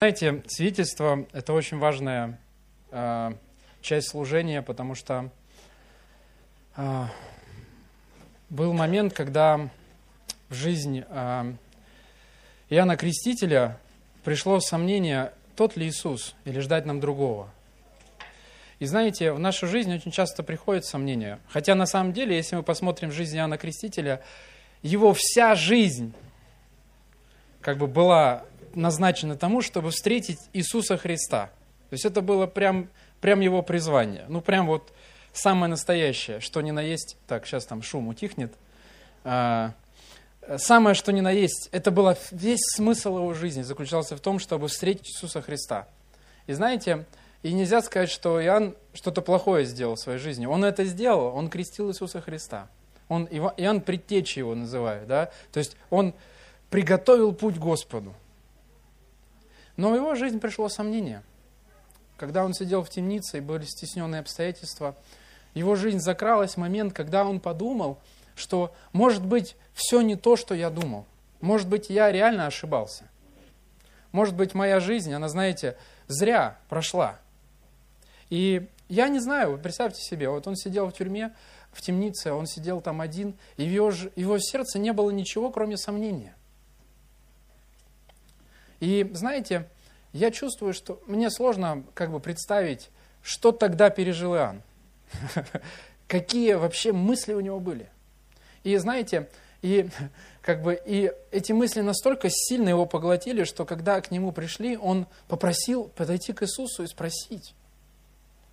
Знаете, свидетельство – это очень важная э, часть служения, потому что э, был момент, когда в жизнь э, Иоанна Крестителя пришло сомнение, тот ли Иисус, или ждать нам другого. И знаете, в нашу жизнь очень часто приходит сомнение. Хотя на самом деле, если мы посмотрим жизнь Иоанна Крестителя, его вся жизнь как бы была назначено тому, чтобы встретить Иисуса Христа. То есть это было прям, прям его призвание. Ну, прям вот самое настоящее, что ни на есть. Так, сейчас там шум утихнет. А, самое, что ни на есть, это было весь смысл его жизни заключался в том, чтобы встретить Иисуса Христа. И знаете, и нельзя сказать, что Иоанн что-то плохое сделал в своей жизни. Он это сделал, он крестил Иисуса Христа. Он, Иоанн предтечи его называют, да? То есть он приготовил путь Господу. Но в его жизнь пришло сомнение. Когда он сидел в темнице и были стесненные обстоятельства, его жизнь закралась в момент, когда он подумал, что, может быть, все не то, что я думал. Может быть, я реально ошибался. Может быть, моя жизнь, она, знаете, зря прошла. И я не знаю, вот представьте себе, вот он сидел в тюрьме, в темнице, он сидел там один, и в его, его сердце не было ничего, кроме сомнения. И знаете, я чувствую, что мне сложно как бы представить, что тогда пережил Иоанн. Какие вообще мысли у него были. И знаете, и, как бы, и эти мысли настолько сильно его поглотили, что когда к нему пришли, он попросил подойти к Иисусу и спросить,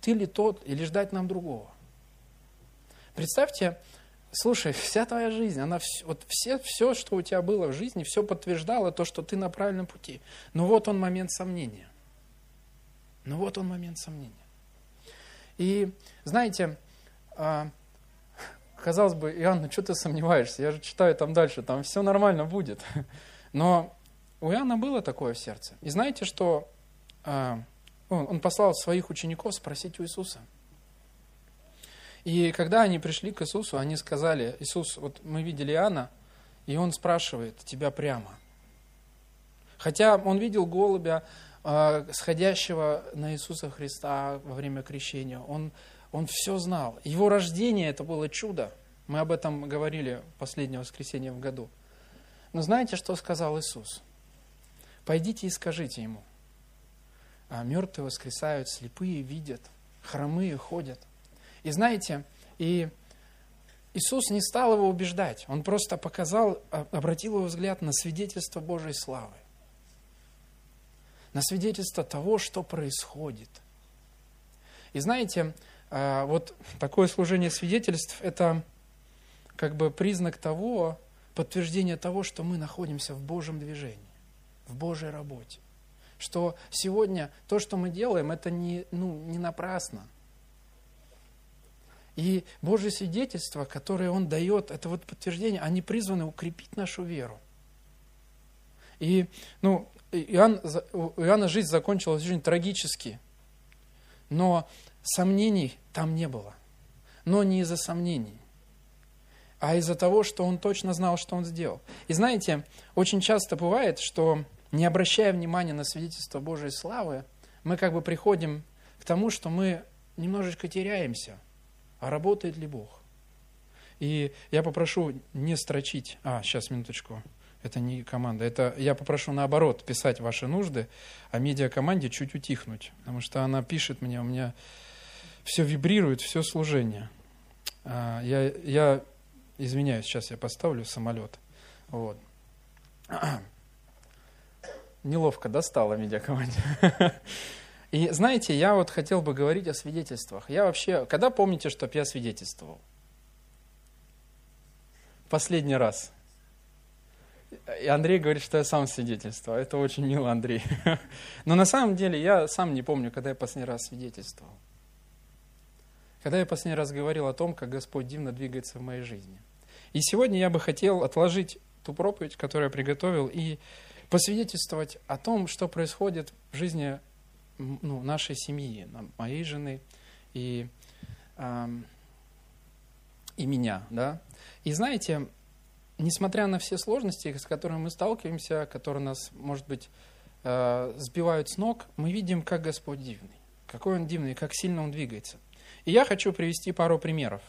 ты ли тот или ждать нам другого. Представьте, слушай, вся твоя жизнь, она вот все, все, что у тебя было в жизни, все подтверждало то, что ты на правильном пути. Но вот он момент сомнения. Но вот он момент сомнения. И знаете, а, казалось бы, Иоанн, ну что ты сомневаешься? Я же читаю там дальше, там все нормально будет. Но у Иоанна было такое в сердце. И знаете, что а, он послал своих учеников спросить у Иисуса – и когда они пришли к Иисусу, они сказали, Иисус, вот мы видели Иоанна, и он спрашивает тебя прямо. Хотя он видел голубя, э, сходящего на Иисуса Христа во время крещения, он, он все знал. Его рождение это было чудо. Мы об этом говорили последнее воскресенье в году. Но знаете, что сказал Иисус? Пойдите и скажите ему. А мертвые воскресают, слепые видят, хромые ходят – и знаете, и Иисус не стал его убеждать, он просто показал, а, обратил его взгляд на свидетельство Божьей славы, на свидетельство того, что происходит. И знаете, а, вот такое служение свидетельств – это как бы признак того, подтверждение того, что мы находимся в Божьем движении, в Божьей работе. Что сегодня то, что мы делаем, это не, ну, не напрасно – и Божье свидетельство, которое Он дает, это вот подтверждение, они призваны укрепить нашу веру. И, ну, Иоанн, у Иоанна жизнь закончилась очень трагически, но сомнений там не было. Но не из-за сомнений, а из-за того, что он точно знал, что он сделал. И знаете, очень часто бывает, что не обращая внимания на свидетельство Божьей славы, мы как бы приходим к тому, что мы немножечко теряемся – а работает ли Бог? И я попрошу не строчить, а, сейчас, минуточку, это не команда, это я попрошу наоборот писать ваши нужды, а медиакоманде чуть утихнуть, потому что она пишет мне, у меня все вибрирует, все служение. А, я, я извиняюсь, сейчас я поставлю самолет. Вот. Неловко достала медиакоманде. И знаете, я вот хотел бы говорить о свидетельствах. Я вообще, когда помните, чтоб я свидетельствовал? Последний раз. И Андрей говорит, что я сам свидетельствовал. Это очень мило, Андрей. Но на самом деле я сам не помню, когда я последний раз свидетельствовал. Когда я последний раз говорил о том, как Господь дивно двигается в моей жизни. И сегодня я бы хотел отложить ту проповедь, которую я приготовил, и посвидетельствовать о том, что происходит в жизни ну, нашей семьи, моей жены и, э, и меня. Да? И знаете, несмотря на все сложности, с которыми мы сталкиваемся, которые нас, может быть, э, сбивают с ног, мы видим, как Господь дивный. Какой Он дивный, как сильно Он двигается. И я хочу привести пару примеров,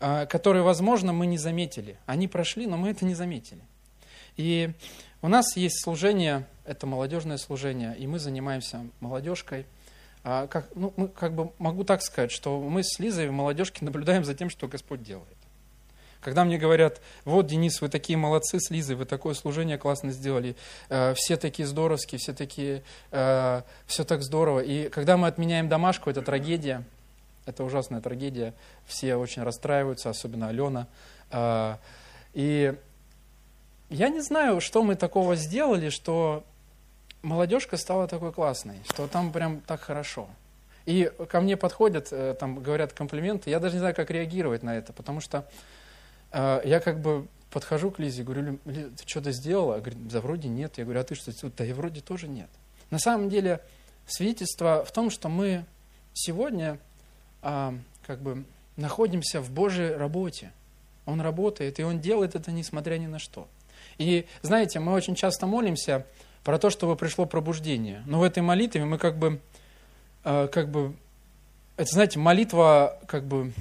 э, которые, возможно, мы не заметили. Они прошли, но мы это не заметили. И у нас есть служение, это молодежное служение, и мы занимаемся молодежкой. А как, ну, мы, как бы могу так сказать, что мы с Лизой в молодежке наблюдаем за тем, что Господь делает. Когда мне говорят, вот, Денис, вы такие молодцы с Лизой, вы такое служение классно сделали, э, все такие здоровские, все такие, э, все так здорово. И когда мы отменяем домашку, это трагедия, это ужасная трагедия, все очень расстраиваются, особенно Алена. Э, и я не знаю, что мы такого сделали, что молодежка стала такой классной, что там прям так хорошо. И ко мне подходят, э, там говорят комплименты, я даже не знаю, как реагировать на это, потому что э, я как бы подхожу к Лизе, говорю, Лиза, ты что-то сделала? Говорит, да вроде нет. Я говорю, а ты что? Да и вроде тоже нет. На самом деле свидетельство в том, что мы сегодня а, как бы находимся в Божьей работе. Он работает, и Он делает это несмотря ни на что. И знаете, мы очень часто молимся про то, чтобы пришло пробуждение. Но в этой молитве мы как бы, э, как бы, это, знаете, молитва как бы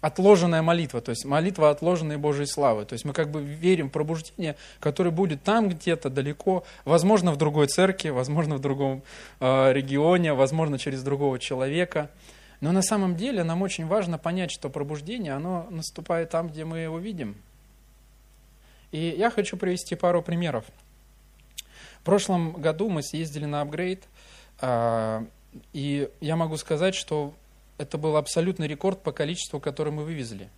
отложенная молитва, то есть молитва отложенной Божьей славы. То есть мы как бы верим в пробуждение, которое будет там где-то далеко, возможно, в другой церкви, возможно, в другом э, регионе, возможно, через другого человека. Но на самом деле нам очень важно понять, что пробуждение, оно наступает там, где мы его видим. И я хочу привести пару примеров. В прошлом году мы съездили на апгрейд, а, и я могу сказать, что это был абсолютный рекорд по количеству, которое мы вывезли.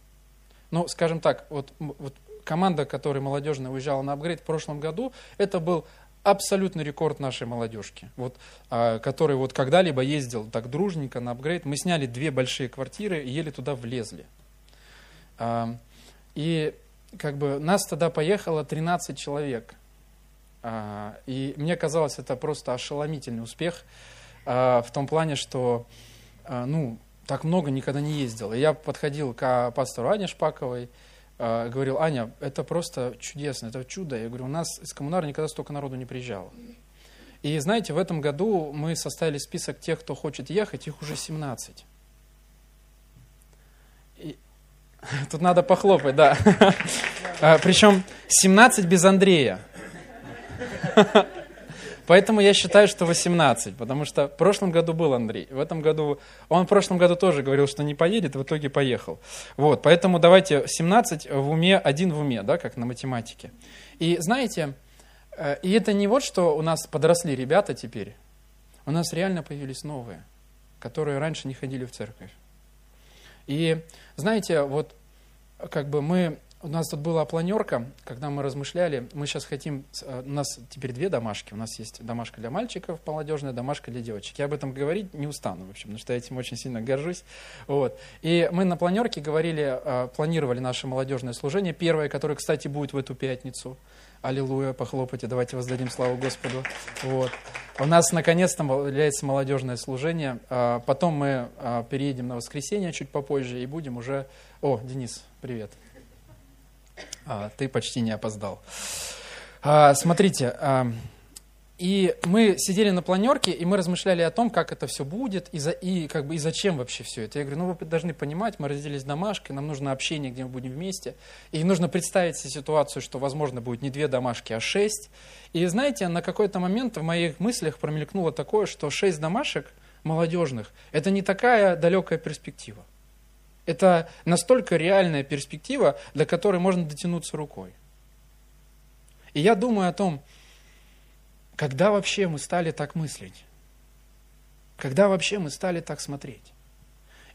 Ну, скажем так, вот, вот команда, которая молодежная уезжала на апгрейд в прошлом году, это был абсолютный рекорд нашей молодежки, вот, а, который вот когда-либо ездил так дружненько на апгрейд. Мы сняли две большие квартиры и еле туда влезли. А, и как бы нас тогда поехало 13 человек. А, и мне казалось, это просто ошеломительный успех а, в том плане, что а, ну, так много никогда не ездил. И я подходил к пастору Ане Шпаковой, говорил, Аня, это просто чудесно, это чудо. Я говорю, у нас из коммунара никогда столько народу не приезжало. И знаете, в этом году мы составили список тех, кто хочет ехать, их уже 17. И... Тут надо похлопать, да. Причем 17 без Андрея. Поэтому я считаю, что 18, потому что в прошлом году был Андрей. В этом году, он в прошлом году тоже говорил, что не поедет, в итоге поехал. Вот, поэтому давайте 17 в уме, один в уме, да, как на математике. И знаете, э, и это не вот, что у нас подросли ребята теперь, у нас реально появились новые, которые раньше не ходили в церковь. И знаете, вот как бы мы у нас тут была планерка, когда мы размышляли, мы сейчас хотим, э, у нас теперь две домашки, у нас есть домашка для мальчиков, молодежная домашка для девочек. Я об этом говорить не устану, в общем, потому что я этим очень сильно горжусь. Вот. И мы на планерке говорили, э, планировали наше молодежное служение, первое, которое, кстати, будет в эту пятницу. Аллилуйя, похлопайте, давайте воздадим славу Господу. Вот. У нас наконец-то является молодежное служение. А потом мы переедем на воскресенье чуть попозже и будем уже... О, Денис, привет. А, ты почти не опоздал. А, смотрите, а, и мы сидели на планерке, и мы размышляли о том, как это все будет, и, за, и, как бы, и зачем вообще все это. Я говорю, ну вы должны понимать, мы разделились домашкой, нам нужно общение, где мы будем вместе. И нужно представить себе ситуацию, что, возможно, будет не две домашки, а шесть. И знаете, на какой-то момент в моих мыслях промелькнуло такое, что шесть домашек молодежных – это не такая далекая перспектива. Это настолько реальная перспектива, до которой можно дотянуться рукой. И я думаю о том, когда вообще мы стали так мыслить? Когда вообще мы стали так смотреть?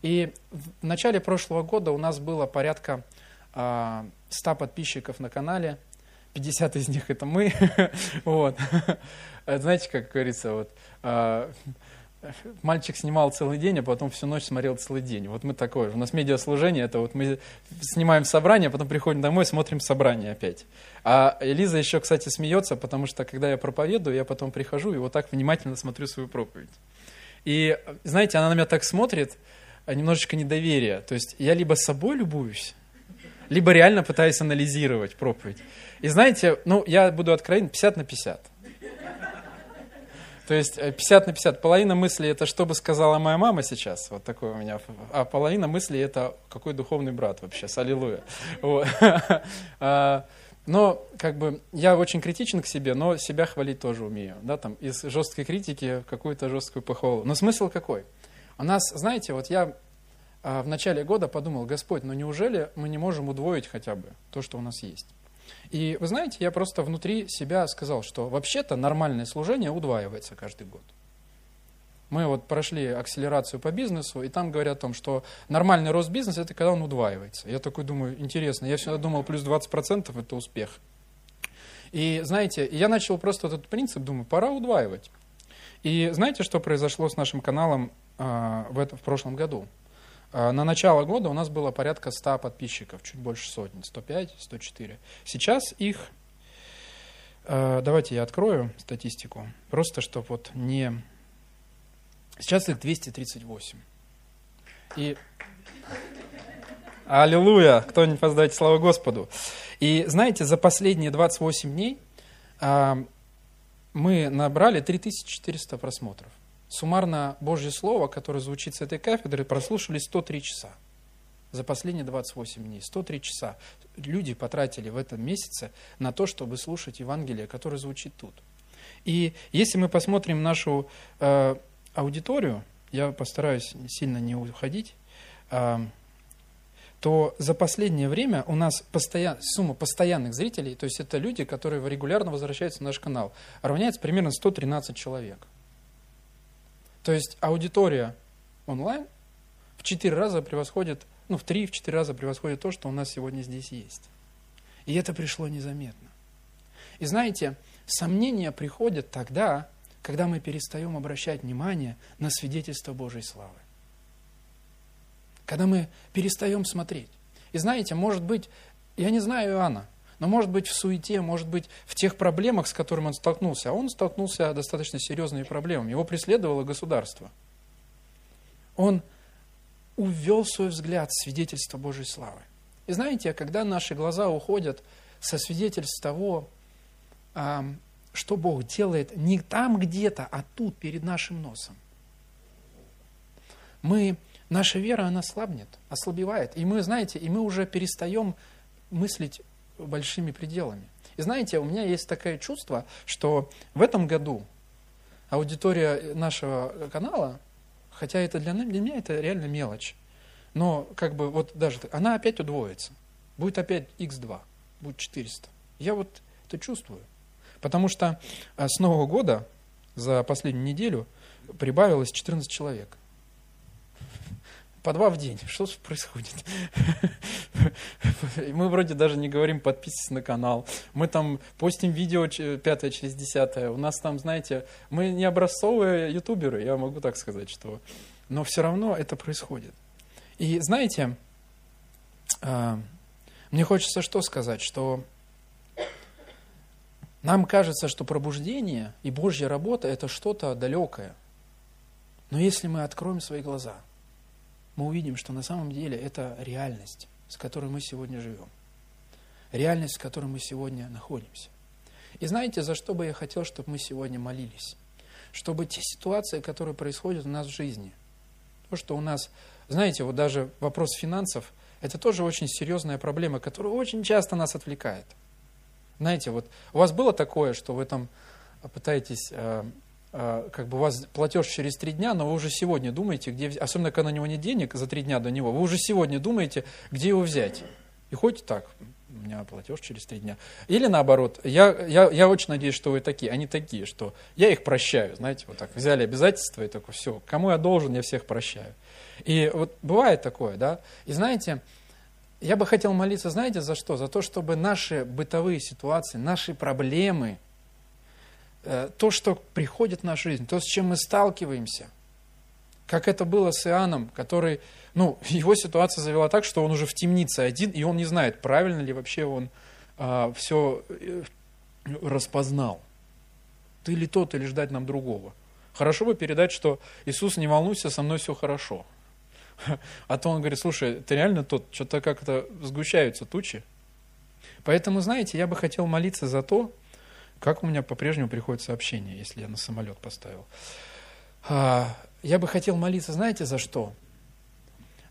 И в начале прошлого года у нас было порядка 100 а, подписчиков на канале, 50 из них это мы. вот. Знаете, как говорится, вот, а, мальчик снимал целый день, а потом всю ночь смотрел целый день. Вот мы такое. У нас медиаслужение, это вот мы снимаем собрание, потом приходим домой, смотрим собрание опять. А Элиза еще, кстати, смеется, потому что когда я проповедую, я потом прихожу и вот так внимательно смотрю свою проповедь. И, знаете, она на меня так смотрит, а немножечко недоверие. То есть я либо собой любуюсь, либо реально пытаюсь анализировать проповедь. И знаете, ну, я буду откровенен, 50 на 50. То есть 50 э, на 50. Половина мысли это что бы сказала моя мама сейчас, вот такое у меня, а половина мысли это какой духовный брат вообще, с аллилуйя. А, но как бы я очень критичен к себе, но себя хвалить тоже умею. Да, там, из жесткой критики какую-то жесткую похвалу. Но смысл какой? У нас, знаете, вот я а, в начале года подумал, Господь, ну неужели мы не можем удвоить хотя бы то, что у нас есть? И вы знаете, я просто внутри себя сказал, что вообще-то нормальное служение удваивается каждый год. Мы вот прошли акселерацию по бизнесу, и там говорят о том, что нормальный рост бизнеса – это когда он удваивается. Я такой думаю, интересно, я всегда думал, плюс 20% – это успех. И знаете, я начал просто этот принцип, думаю, пора удваивать. И знаете, что произошло с нашим каналом э, в, это, в прошлом году? Э, на начало года у нас было порядка 100 подписчиков, чуть больше сотни, 105, 104. Сейчас их, э, давайте я открою статистику, просто чтобы вот не Сейчас их 238. И Аллилуйя! Кто-нибудь воздайте славу Господу. И знаете, за последние 28 дней а, мы набрали 3400 просмотров. Суммарно Божье Слово, которое звучит с этой кафедры, прослушали 103 часа. За последние 28 дней. 103 часа. Люди потратили в этом месяце на то, чтобы слушать Евангелие, которое звучит тут. И если мы посмотрим нашу э, аудиторию, я постараюсь сильно не уходить, а, то за последнее время у нас постоян, сумма постоянных зрителей, то есть это люди, которые регулярно возвращаются на наш канал, равняется примерно 113 человек. То есть аудитория онлайн в 4 раза превосходит, ну в 3-4 раза превосходит то, что у нас сегодня здесь есть. И это пришло незаметно. И знаете, сомнения приходят тогда, когда мы перестаем обращать внимание на свидетельство Божьей славы. Когда мы перестаем смотреть. И знаете, может быть, я не знаю Иоанна, но может быть в суете, может быть в тех проблемах, с которыми он столкнулся. А он столкнулся с достаточно серьезными проблемами. Его преследовало государство. Он увел свой взгляд с свидетельства Божьей славы. И знаете, когда наши глаза уходят со свидетельств того, что Бог делает не там где-то, а тут, перед нашим носом. Мы, наша вера, она слабнет, ослабевает. И мы, знаете, и мы уже перестаем мыслить большими пределами. И знаете, у меня есть такое чувство, что в этом году аудитория нашего канала, хотя это для, для меня это реально мелочь, но как бы вот даже она опять удвоится. Будет опять x2, будет 400. Я вот это чувствую. Потому что а, с Нового года за последнюю неделю прибавилось 14 человек. По два в день. Что происходит? Мы вроде даже не говорим подписывайтесь на канал. Мы там постим видео пятое через десятое. У нас там, знаете, мы не образцовые ютуберы, я могу так сказать, что... Но все равно это происходит. И знаете, а, мне хочется что сказать, что нам кажется, что пробуждение и Божья работа – это что-то далекое. Но если мы откроем свои глаза, мы увидим, что на самом деле это реальность, с которой мы сегодня живем. Реальность, в которой мы сегодня находимся. И знаете, за что бы я хотел, чтобы мы сегодня молились? Чтобы те ситуации, которые происходят у нас в жизни, то, что у нас, знаете, вот даже вопрос финансов, это тоже очень серьезная проблема, которая очень часто нас отвлекает – знаете, вот у вас было такое, что вы там пытаетесь, э, как бы у вас платеж через три дня, но вы уже сегодня думаете, где, особенно когда на него нет денег за три дня до него, вы уже сегодня думаете, где его взять. И хоть так, у меня платеж через три дня. Или наоборот, я, я, я очень надеюсь, что вы такие, они такие, что я их прощаю, знаете, вот так, взяли обязательства и такое, все, кому я должен, я всех прощаю. И вот бывает такое, да, и знаете, я бы хотел молиться, знаете, за что? За то, чтобы наши бытовые ситуации, наши проблемы, э, то, что приходит в нашу жизнь, то, с чем мы сталкиваемся, как это было с Иоанном, который, ну, его ситуация завела так, что он уже в темнице один, и он не знает, правильно ли вообще он а, все э, распознал. Ты ли тот, или ждать нам другого. Хорошо бы передать, что Иисус, не волнуйся, со мной все хорошо. А то он говорит, слушай, ты реально тот, что-то как-то сгущаются тучи. Поэтому, знаете, я бы хотел молиться за то, как у меня по-прежнему приходит сообщение, если я на самолет поставил. А, я бы хотел молиться, знаете, за что?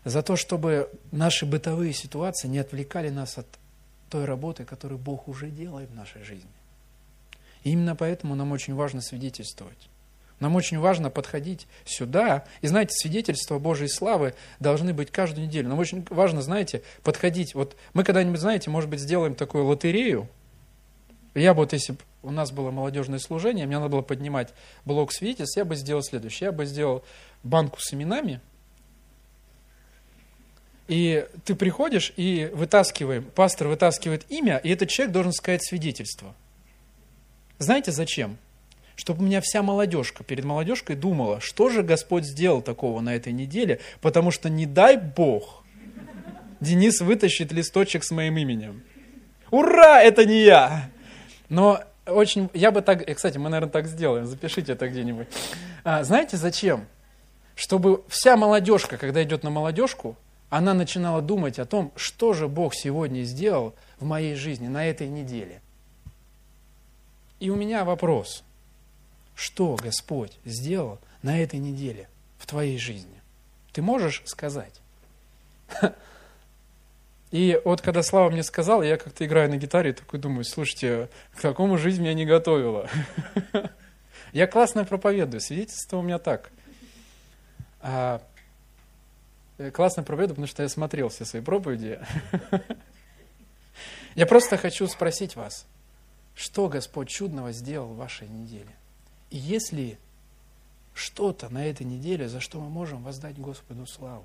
За то, чтобы наши бытовые ситуации не отвлекали нас от той работы, которую Бог уже делает в нашей жизни. И именно поэтому нам очень важно свидетельствовать. Нам очень важно подходить сюда. И знаете, свидетельства Божьей славы должны быть каждую неделю. Нам очень важно, знаете, подходить. Вот мы когда-нибудь, знаете, может быть, сделаем такую лотерею. Я бы вот, если бы у нас было молодежное служение, мне надо было поднимать блок свидетельств, я бы сделал следующее. Я бы сделал банку с именами, и ты приходишь и вытаскиваем, пастор вытаскивает имя, и этот человек должен сказать свидетельство. Знаете зачем? Чтобы у меня вся молодежка перед молодежкой думала, что же Господь сделал такого на этой неделе, потому что не дай Бог, Денис вытащит листочек с моим именем. Ура, это не я! Но очень, я бы так, кстати, мы, наверное, так сделаем, запишите это где-нибудь. А, знаете, зачем? Чтобы вся молодежка, когда идет на молодежку, она начинала думать о том, что же Бог сегодня сделал в моей жизни на этой неделе. И у меня вопрос, что Господь сделал на этой неделе в твоей жизни? Ты можешь сказать? И вот когда Слава мне сказал, я как-то играю на гитаре, такой думаю, слушайте, к такому жизнь меня не готовила. Я классно проповедую, свидетельство у меня так. А, э, классно проповедую, потому что я смотрел все свои проповеди. Я просто хочу спросить вас, что Господь чудного сделал в вашей неделе? И есть ли что-то на этой неделе, за что мы можем воздать Господу славу?